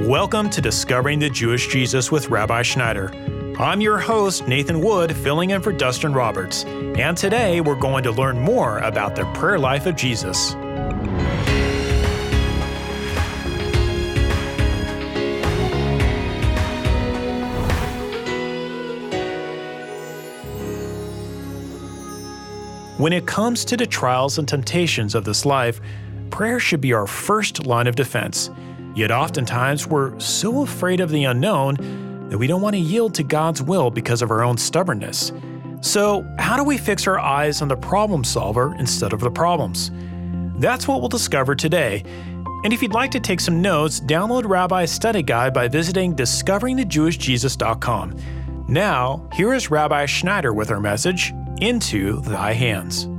Welcome to Discovering the Jewish Jesus with Rabbi Schneider. I'm your host, Nathan Wood, filling in for Dustin Roberts, and today we're going to learn more about the prayer life of Jesus. When it comes to the trials and temptations of this life, prayer should be our first line of defense. Yet oftentimes we're so afraid of the unknown that we don't want to yield to God's will because of our own stubbornness. So, how do we fix our eyes on the problem solver instead of the problems? That's what we'll discover today. And if you'd like to take some notes, download Rabbi's study guide by visiting discoveringthejewishjesus.com. Now, here is Rabbi Schneider with our message Into Thy Hands.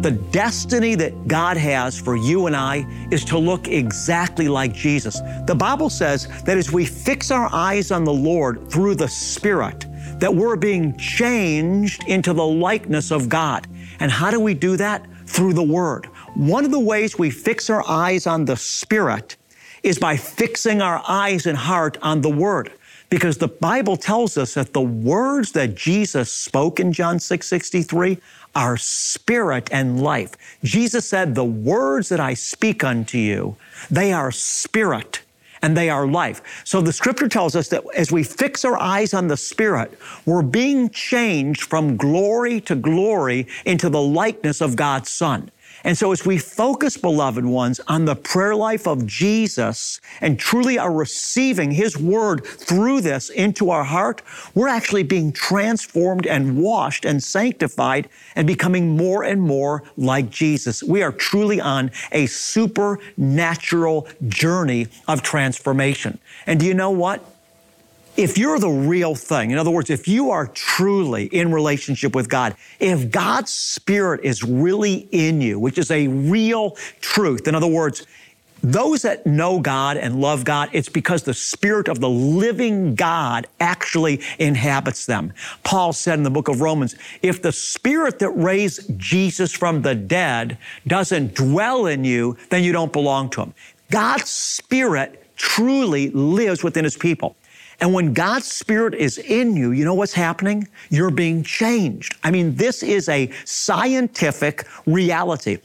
The destiny that God has for you and I is to look exactly like Jesus. The Bible says that as we fix our eyes on the Lord through the Spirit, that we're being changed into the likeness of God. And how do we do that? Through the Word. One of the ways we fix our eyes on the Spirit is by fixing our eyes and heart on the Word. Because the Bible tells us that the words that Jesus spoke in John 6 63 are spirit and life. Jesus said, The words that I speak unto you, they are spirit and they are life. So the scripture tells us that as we fix our eyes on the Spirit, we're being changed from glory to glory into the likeness of God's Son. And so, as we focus, beloved ones, on the prayer life of Jesus and truly are receiving His word through this into our heart, we're actually being transformed and washed and sanctified and becoming more and more like Jesus. We are truly on a supernatural journey of transformation. And do you know what? If you're the real thing, in other words, if you are truly in relationship with God, if God's Spirit is really in you, which is a real truth, in other words, those that know God and love God, it's because the Spirit of the living God actually inhabits them. Paul said in the book of Romans, if the Spirit that raised Jesus from the dead doesn't dwell in you, then you don't belong to Him. God's Spirit truly lives within His people. And when God's Spirit is in you, you know what's happening? You're being changed. I mean, this is a scientific reality.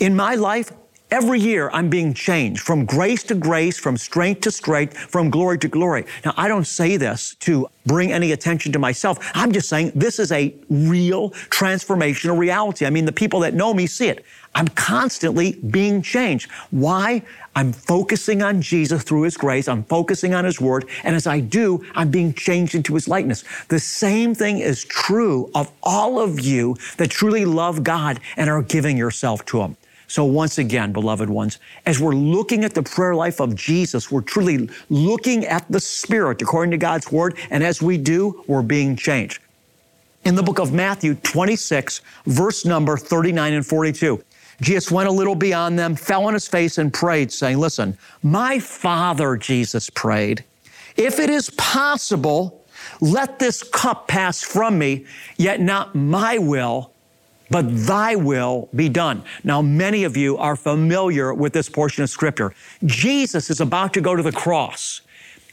In my life, Every year I'm being changed from grace to grace, from strength to strength, from glory to glory. Now, I don't say this to bring any attention to myself. I'm just saying this is a real transformational reality. I mean, the people that know me see it. I'm constantly being changed. Why? I'm focusing on Jesus through His grace. I'm focusing on His Word. And as I do, I'm being changed into His likeness. The same thing is true of all of you that truly love God and are giving yourself to Him. So, once again, beloved ones, as we're looking at the prayer life of Jesus, we're truly looking at the Spirit according to God's Word. And as we do, we're being changed. In the book of Matthew 26, verse number 39 and 42, Jesus went a little beyond them, fell on his face, and prayed, saying, Listen, my Father, Jesus prayed, if it is possible, let this cup pass from me, yet not my will, but thy will be done. Now, many of you are familiar with this portion of scripture. Jesus is about to go to the cross.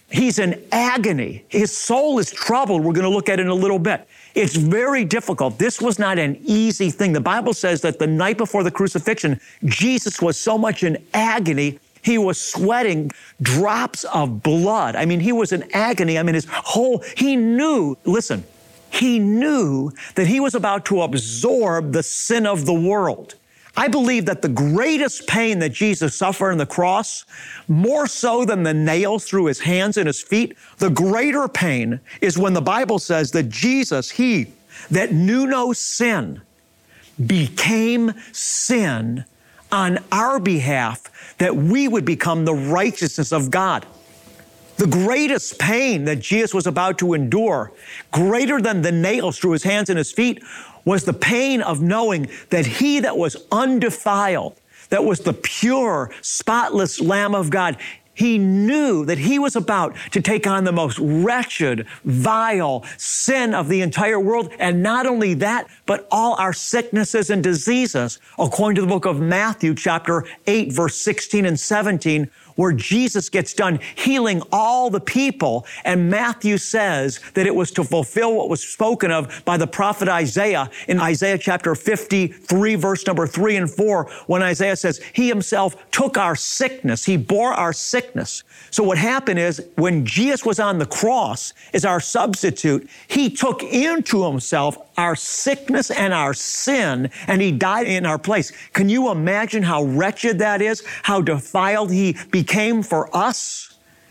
He's in agony. His soul is troubled. We're going to look at it in a little bit. It's very difficult. This was not an easy thing. The Bible says that the night before the crucifixion, Jesus was so much in agony, he was sweating drops of blood. I mean, he was in agony. I mean, his whole, he knew, listen, he knew that he was about to absorb the sin of the world. I believe that the greatest pain that Jesus suffered on the cross, more so than the nails through his hands and his feet, the greater pain is when the Bible says that Jesus, he that knew no sin, became sin on our behalf that we would become the righteousness of God. The greatest pain that Jesus was about to endure, greater than the nails through his hands and his feet, was the pain of knowing that he that was undefiled, that was the pure, spotless Lamb of God, he knew that he was about to take on the most wretched, vile sin of the entire world. And not only that, but all our sicknesses and diseases. According to the book of Matthew, chapter 8, verse 16 and 17, where Jesus gets done healing all the people. And Matthew says that it was to fulfill what was spoken of by the prophet Isaiah in Isaiah chapter 53, verse number three and four, when Isaiah says, He himself took our sickness. He bore our sickness. So what happened is when Jesus was on the cross as our substitute, He took into Himself our sickness and our sin, and He died in our place. Can you imagine how wretched that is? How defiled He became for us?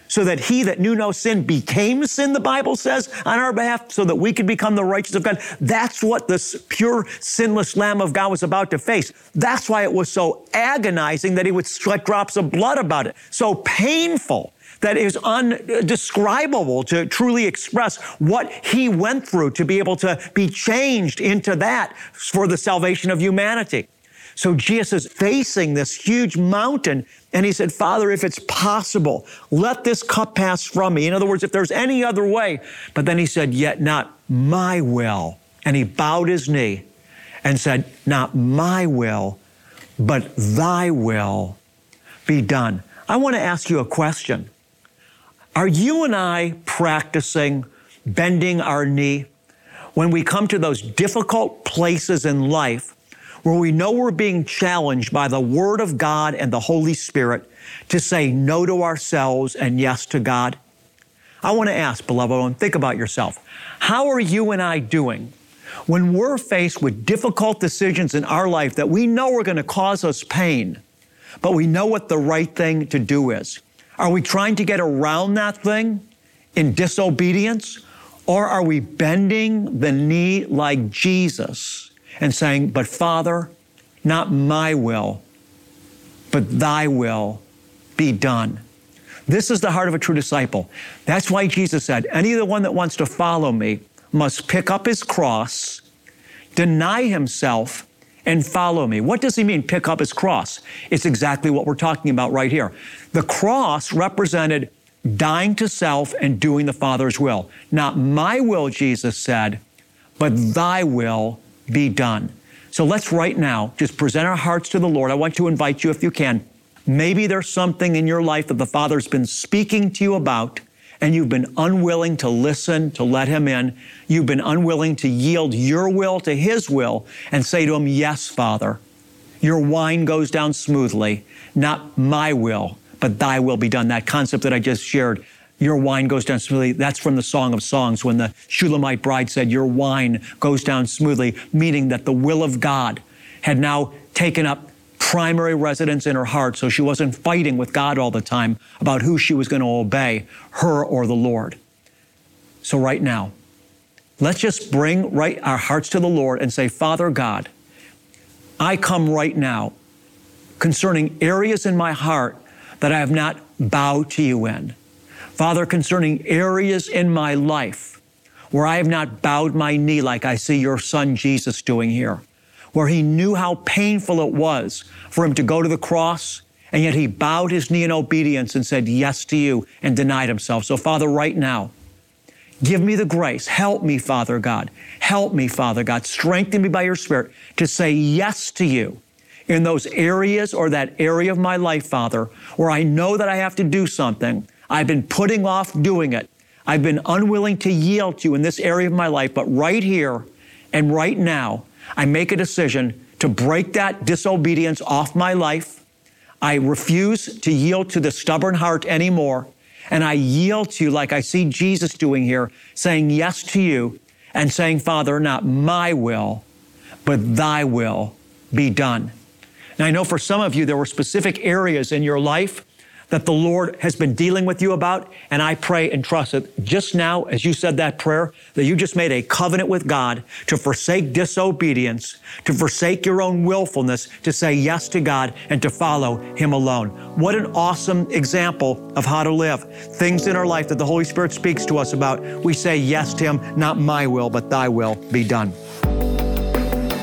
So that he that knew no sin became sin, the Bible says, on our behalf, so that we could become the righteous of God. That's what this pure, sinless Lamb of God was about to face. That's why it was so agonizing that he would sweat drops of blood about it. So painful that is undescribable to truly express what he went through to be able to be changed into that for the salvation of humanity. So Jesus is facing this huge mountain and he said, Father, if it's possible, let this cup pass from me. In other words, if there's any other way. But then he said, Yet not my will. And he bowed his knee and said, Not my will, but thy will be done. I want to ask you a question. Are you and I practicing bending our knee when we come to those difficult places in life where we know we're being challenged by the Word of God and the Holy Spirit to say no to ourselves and yes to God? I want to ask, beloved one, think about yourself. How are you and I doing when we're faced with difficult decisions in our life that we know are going to cause us pain, but we know what the right thing to do is? Are we trying to get around that thing in disobedience? Or are we bending the knee like Jesus and saying, But Father, not my will, but thy will be done? This is the heart of a true disciple. That's why Jesus said, Any of the one that wants to follow me must pick up his cross, deny himself, and follow me. What does he mean, pick up his cross? It's exactly what we're talking about right here. The cross represented dying to self and doing the Father's will. Not my will, Jesus said, but thy will be done. So let's right now just present our hearts to the Lord. I want to invite you, if you can, maybe there's something in your life that the Father's been speaking to you about and you've been unwilling to listen, to let Him in. You've been unwilling to yield your will to His will and say to Him, Yes, Father, your wine goes down smoothly, not my will, but thy will be done. That concept that I just shared, your wine goes down smoothly, that's from the Song of Songs when the Shulamite bride said, Your wine goes down smoothly, meaning that the will of God had now taken up primary residence in her heart so she wasn't fighting with God all the time about who she was going to obey, her or the Lord. So, right now, let's just bring right our hearts to the Lord and say, Father God, I come right now concerning areas in my heart that I have not bowed to you in. Father, concerning areas in my life where I have not bowed my knee like I see your son Jesus doing here where he knew how painful it was for him to go to the cross, and yet he bowed his knee in obedience and said yes to you and denied himself. So, Father, right now, give me the grace. Help me, Father God. Help me, Father God. Strengthen me by your Spirit to say yes to you in those areas or that area of my life, Father, where I know that I have to do something. I've been putting off doing it. I've been unwilling to yield to you in this area of my life, but right here and right now, I make a decision to break that disobedience off my life. I refuse to yield to the stubborn heart anymore. And I yield to you like I see Jesus doing here, saying yes to you and saying, Father, not my will, but thy will be done. Now, I know for some of you, there were specific areas in your life that the Lord has been dealing with you about. And I pray and trust that just now, as you said that prayer, that you just made a covenant with God to forsake disobedience, to forsake your own willfulness, to say yes to God and to follow Him alone. What an awesome example of how to live. Things in our life that the Holy Spirit speaks to us about, we say yes to Him, not my will, but thy will be done.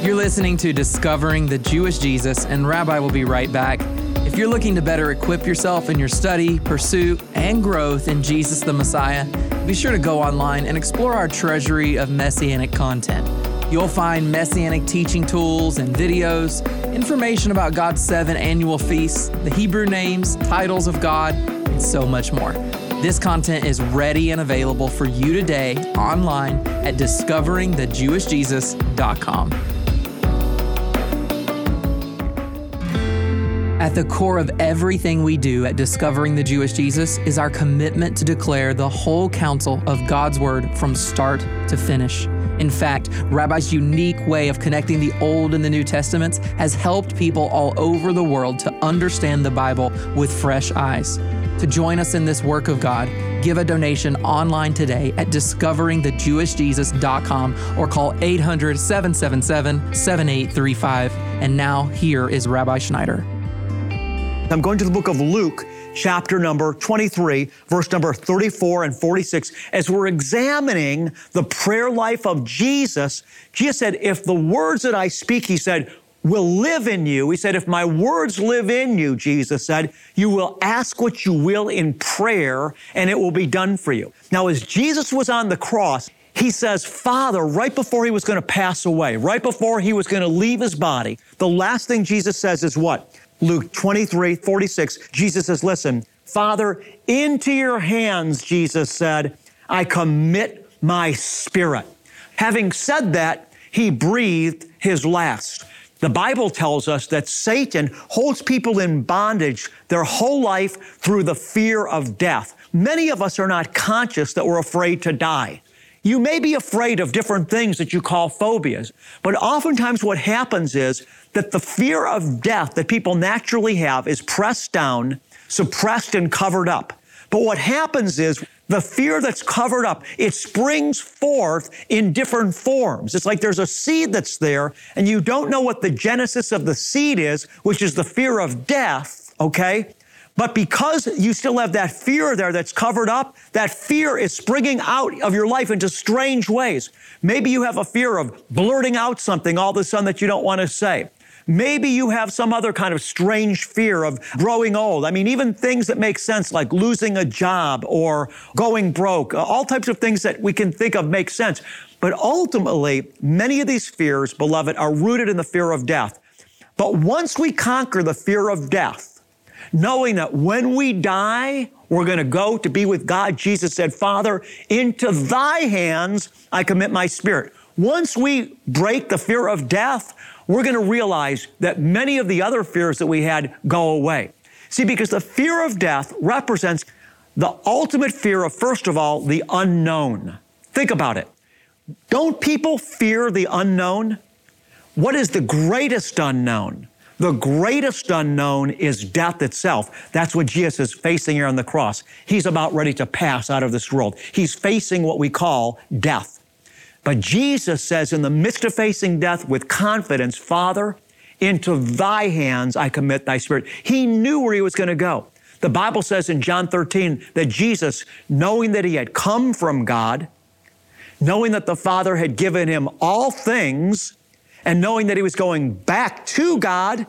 You're listening to Discovering the Jewish Jesus, and Rabbi will be right back. If you're looking to better equip yourself in your study, pursuit, and growth in Jesus the Messiah, be sure to go online and explore our treasury of messianic content. You'll find messianic teaching tools and videos, information about God's seven annual feasts, the Hebrew names, titles of God, and so much more. This content is ready and available for you today online at discoveringthejewishjesus.com. At the core of everything we do at Discovering the Jewish Jesus is our commitment to declare the whole counsel of God's Word from start to finish. In fact, Rabbi's unique way of connecting the Old and the New Testaments has helped people all over the world to understand the Bible with fresh eyes. To join us in this work of God, give a donation online today at discoveringthejewishjesus.com or call 800 777 7835. And now, here is Rabbi Schneider. I'm going to the book of Luke, chapter number 23, verse number 34 and 46. As we're examining the prayer life of Jesus, Jesus said, If the words that I speak, he said, will live in you. He said, If my words live in you, Jesus said, you will ask what you will in prayer and it will be done for you. Now, as Jesus was on the cross, he says, Father, right before he was going to pass away, right before he was going to leave his body, the last thing Jesus says is what? Luke 23, 46, Jesus says, Listen, Father, into your hands, Jesus said, I commit my spirit. Having said that, he breathed his last. The Bible tells us that Satan holds people in bondage their whole life through the fear of death. Many of us are not conscious that we're afraid to die. You may be afraid of different things that you call phobias, but oftentimes what happens is that the fear of death that people naturally have is pressed down, suppressed, and covered up. But what happens is the fear that's covered up, it springs forth in different forms. It's like there's a seed that's there, and you don't know what the genesis of the seed is, which is the fear of death, okay? But because you still have that fear there that's covered up, that fear is springing out of your life into strange ways. Maybe you have a fear of blurting out something all of a sudden that you don't want to say. Maybe you have some other kind of strange fear of growing old. I mean, even things that make sense like losing a job or going broke, uh, all types of things that we can think of make sense. But ultimately, many of these fears, beloved, are rooted in the fear of death. But once we conquer the fear of death, knowing that when we die, we're going to go to be with God, Jesus said, Father, into thy hands I commit my spirit. Once we break the fear of death, we're going to realize that many of the other fears that we had go away. See, because the fear of death represents the ultimate fear of, first of all, the unknown. Think about it. Don't people fear the unknown? What is the greatest unknown? The greatest unknown is death itself. That's what Jesus is facing here on the cross. He's about ready to pass out of this world. He's facing what we call death. But Jesus says, in the midst of facing death with confidence, Father, into thy hands I commit thy spirit. He knew where he was going to go. The Bible says in John 13 that Jesus, knowing that he had come from God, knowing that the Father had given him all things, and knowing that he was going back to God,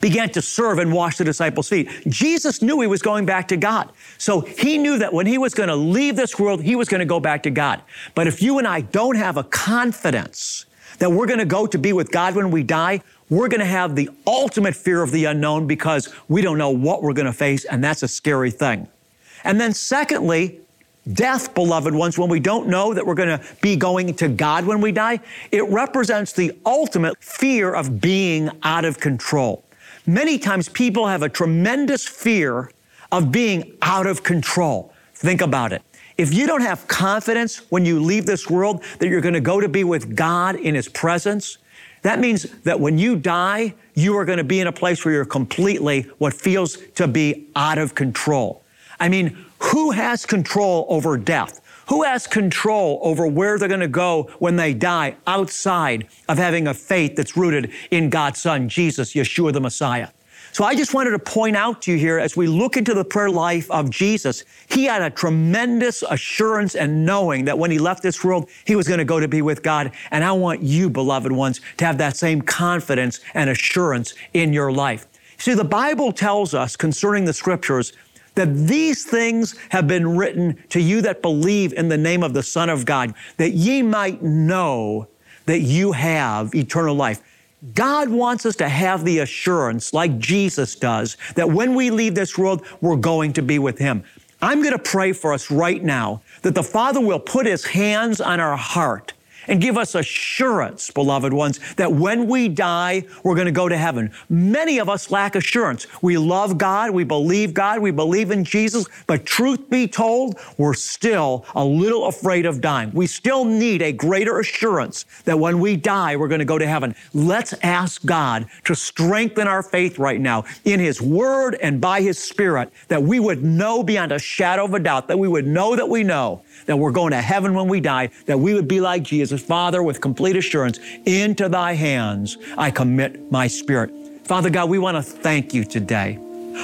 began to serve and wash the disciples' feet. Jesus knew he was going back to God. So he knew that when he was going to leave this world, he was going to go back to God. But if you and I don't have a confidence that we're going to go to be with God when we die, we're going to have the ultimate fear of the unknown because we don't know what we're going to face, and that's a scary thing. And then, secondly, death, beloved ones, when we don't know that we're going to be going to God when we die, it represents the ultimate fear of being out of control. Many times people have a tremendous fear of being out of control. Think about it. If you don't have confidence when you leave this world that you're going to go to be with God in His presence, that means that when you die, you are going to be in a place where you're completely what feels to be out of control. I mean, who has control over death? Who has control over where they're going to go when they die outside of having a faith that's rooted in God's Son, Jesus, Yeshua the Messiah? So I just wanted to point out to you here as we look into the prayer life of Jesus, he had a tremendous assurance and knowing that when he left this world, he was going to go to be with God. And I want you, beloved ones, to have that same confidence and assurance in your life. See, the Bible tells us concerning the scriptures that these things have been written to you that believe in the name of the Son of God, that ye might know that you have eternal life. God wants us to have the assurance, like Jesus does, that when we leave this world, we're going to be with Him. I'm going to pray for us right now that the Father will put His hands on our heart and give us assurance, beloved ones, that when we die, we're going to go to heaven. Many of us lack assurance. We love God, we believe God, we believe in Jesus, but truth be told, we're still a little afraid of dying. We still need a greater assurance that when we die, we're going to go to heaven. Let's ask God to strengthen our faith right now in His Word and by His Spirit that we would know beyond a shadow of a doubt, that we would know that we know that we're going to heaven when we die, that we would be like Jesus. Father, with complete assurance, into thy hands I commit my spirit. Father God, we want to thank you today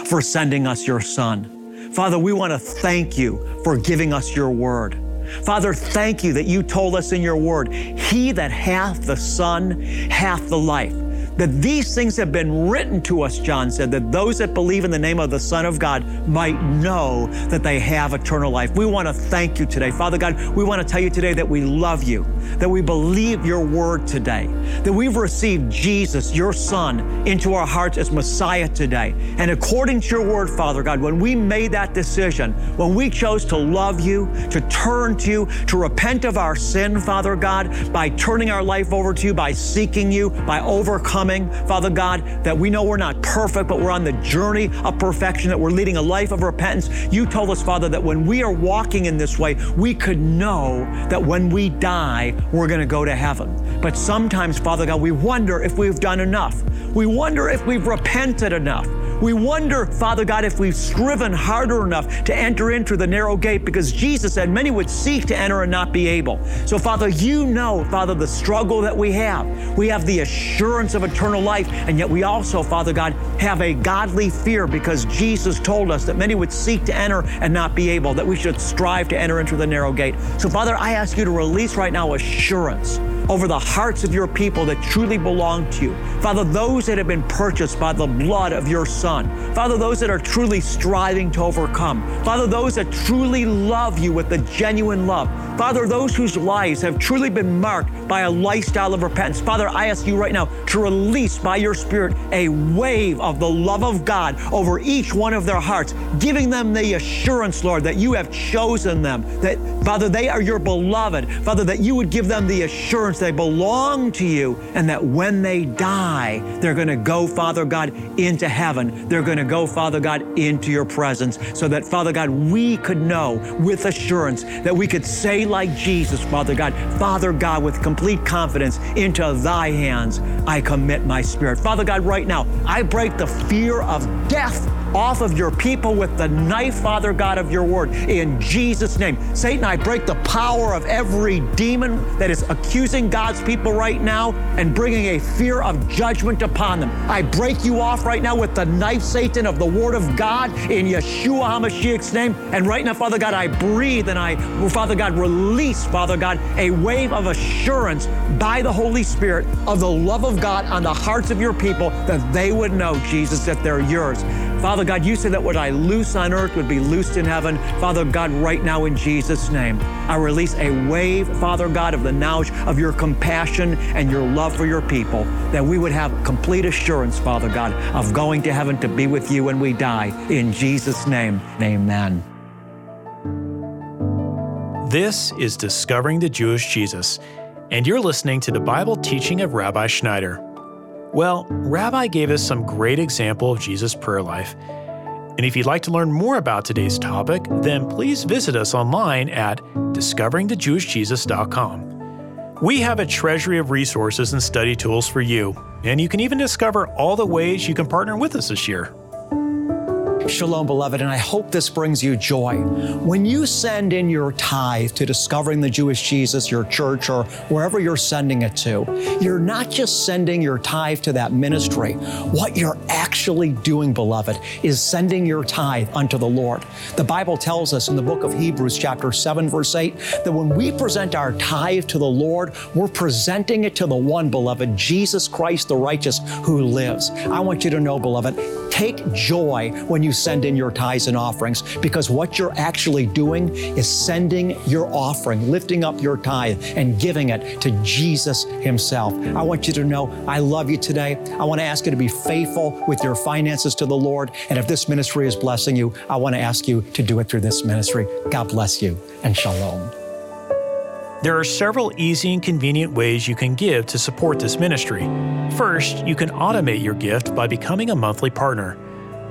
for sending us your son. Father, we want to thank you for giving us your word. Father, thank you that you told us in your word, He that hath the Son hath the life that these things have been written to us, John said, that those that believe in the name of the Son of God might know that they have eternal life. We want to thank you today. Father God, we want to tell you today that we love you, that we believe your word today, that we've received Jesus, your Son, into our hearts as Messiah today. And according to your word, Father God, when we made that decision, when we chose to love you, to turn to you, to repent of our sin, Father God, by turning our life over to you, by seeking you, by overcoming coming, Father God, that we know we're not perfect, but we're on the journey of perfection, that we're leading a life of repentance. You told us, Father, that when we are walking in this way, we could know that when we die, we're going to go to heaven. But sometimes, Father God, we wonder if we've done enough. We wonder if we've repented enough. We wonder, Father God, if we've striven harder enough to enter into the narrow gate because Jesus said many would seek to enter and not be able. So, Father, you know, Father, the struggle that we have. We have the assurance of eternal life, and yet we also, Father God, have a godly fear because Jesus told us that many would seek to enter and not be able, that we should strive to enter into the narrow gate. So, Father, I ask you to release right now assurance over the hearts of your people that truly belong to you. Father, those that have been purchased by the blood of your Son. Father, those that are truly striving to overcome. Father, those that truly love you with the genuine love. Father, those whose lives have truly been marked by a lifestyle of repentance. Father, I ask you right now to release by your Spirit a wave of the love of God over each one of their hearts, giving them the assurance, Lord, that you have chosen them, that, Father, they are your beloved. Father, that you would give them the assurance they belong to you, and that when they die, they're going to go, Father God, into heaven. They're going to go, Father God, into your presence, so that, Father God, we could know with assurance that we could say, like Jesus, Father God, Father God, with complete confidence, into thy hands I commit my spirit. Father God, right now, I break the fear of death off of your people with the knife, Father God, of your word. In Jesus' name. Satan, I break the power of every demon that is accusing God's people right now and bringing a fear of judgment upon them. I break you off right now with the knife, Satan, of the word of God in Yeshua HaMashiach's name. And right now, Father God, I breathe and I, Father God, release, Father God, a wave of assurance by the Holy Spirit of the love of God on the hearts of your people that they would know, Jesus, that they're yours. Father God, you said that what I loose on earth would be loosed in heaven. Father God, right now in Jesus' name, I release a wave, Father God, of the knowledge of your compassion and your love for your people, that we would have complete assurance, Father God, of going to heaven to be with you when we die. In Jesus' name, amen. This is Discovering the Jewish Jesus, and you're listening to the Bible teaching of Rabbi Schneider. Well, Rabbi gave us some great example of Jesus' prayer life. And if you'd like to learn more about today's topic, then please visit us online at discoveringthejewishjesus.com. We have a treasury of resources and study tools for you, and you can even discover all the ways you can partner with us this year. Shalom, beloved, and I hope this brings you joy. When you send in your tithe to Discovering the Jewish Jesus, your church, or wherever you're sending it to, you're not just sending your tithe to that ministry. What you're actually doing, beloved, is sending your tithe unto the Lord. The Bible tells us in the book of Hebrews, chapter 7, verse 8, that when we present our tithe to the Lord, we're presenting it to the one, beloved, Jesus Christ the righteous, who lives. I want you to know, beloved, Take joy when you send in your tithes and offerings because what you're actually doing is sending your offering, lifting up your tithe, and giving it to Jesus Himself. I want you to know I love you today. I want to ask you to be faithful with your finances to the Lord. And if this ministry is blessing you, I want to ask you to do it through this ministry. God bless you and shalom. There are several easy and convenient ways you can give to support this ministry. First, you can automate your gift by becoming a monthly partner.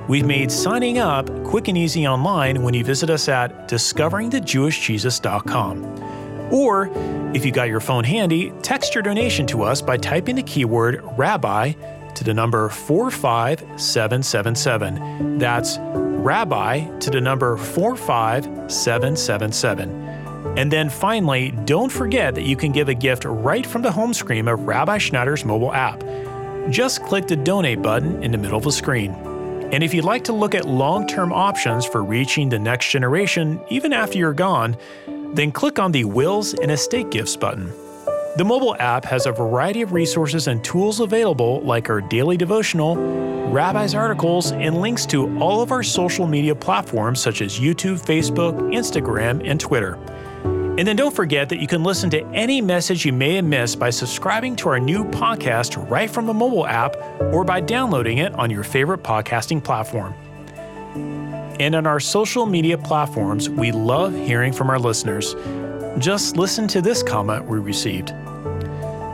We've made signing up quick and easy online when you visit us at discoveringthejewishjesus.com. Or, if you got your phone handy, text your donation to us by typing the keyword Rabbi to the number 45777. That's Rabbi to the number 45777. And then finally, don't forget that you can give a gift right from the home screen of Rabbi Schneider's mobile app. Just click the donate button in the middle of the screen. And if you'd like to look at long term options for reaching the next generation even after you're gone, then click on the Wills and Estate Gifts button. The mobile app has a variety of resources and tools available, like our daily devotional, Rabbi's articles, and links to all of our social media platforms such as YouTube, Facebook, Instagram, and Twitter. And then don't forget that you can listen to any message you may have missed by subscribing to our new podcast right from the mobile app or by downloading it on your favorite podcasting platform. And on our social media platforms, we love hearing from our listeners. Just listen to this comment we received.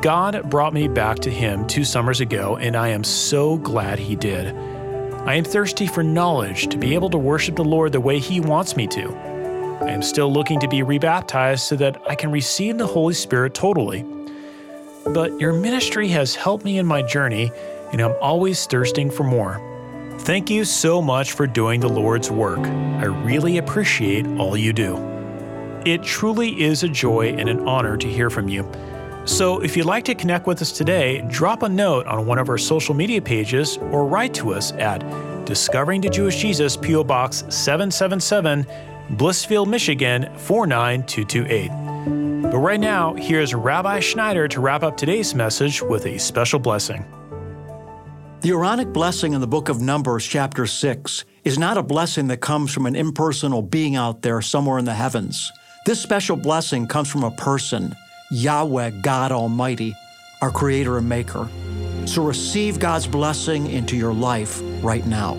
God brought me back to Him two summers ago, and I am so glad He did. I am thirsty for knowledge to be able to worship the Lord the way He wants me to. I am still looking to be rebaptized so that I can receive the Holy Spirit totally. But your ministry has helped me in my journey, and I'm always thirsting for more. Thank you so much for doing the Lord's work. I really appreciate all you do. It truly is a joy and an honor to hear from you. So, if you'd like to connect with us today, drop a note on one of our social media pages or write to us at Discovering the Jewish Jesus, P.O. Box 777, Blissfield, Michigan 49228. But right now, here's Rabbi Schneider to wrap up today's message with a special blessing. The Aaronic blessing in the book of Numbers, chapter 6, is not a blessing that comes from an impersonal being out there somewhere in the heavens. This special blessing comes from a person, Yahweh, God Almighty, our Creator and Maker. So receive God's blessing into your life right now.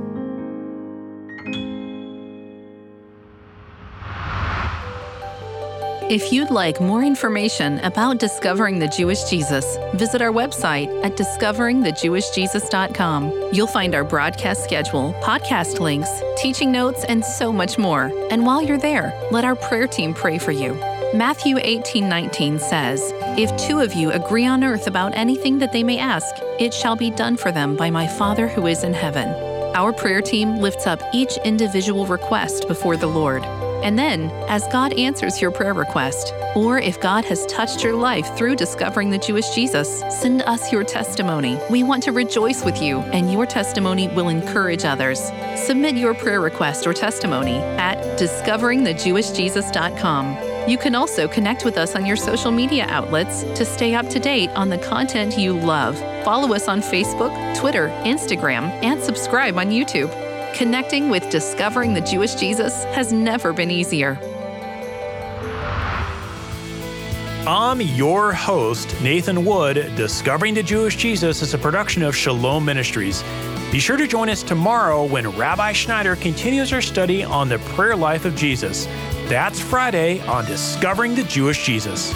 If you'd like more information about discovering the Jewish Jesus, visit our website at discoveringthejewishjesus.com. You'll find our broadcast schedule, podcast links, teaching notes, and so much more. And while you're there, let our prayer team pray for you. Matthew 18:19 says, "If two of you agree on earth about anything that they may ask, it shall be done for them by my Father who is in heaven." Our prayer team lifts up each individual request before the Lord. And then, as God answers your prayer request, or if God has touched your life through discovering the Jewish Jesus, send us your testimony. We want to rejoice with you, and your testimony will encourage others. Submit your prayer request or testimony at discoveringthejewishjesus.com. You can also connect with us on your social media outlets to stay up to date on the content you love. Follow us on Facebook, Twitter, Instagram, and subscribe on YouTube. Connecting with Discovering the Jewish Jesus has never been easier. I'm your host, Nathan Wood. Discovering the Jewish Jesus is a production of Shalom Ministries. Be sure to join us tomorrow when Rabbi Schneider continues her study on the prayer life of Jesus. That's Friday on Discovering the Jewish Jesus.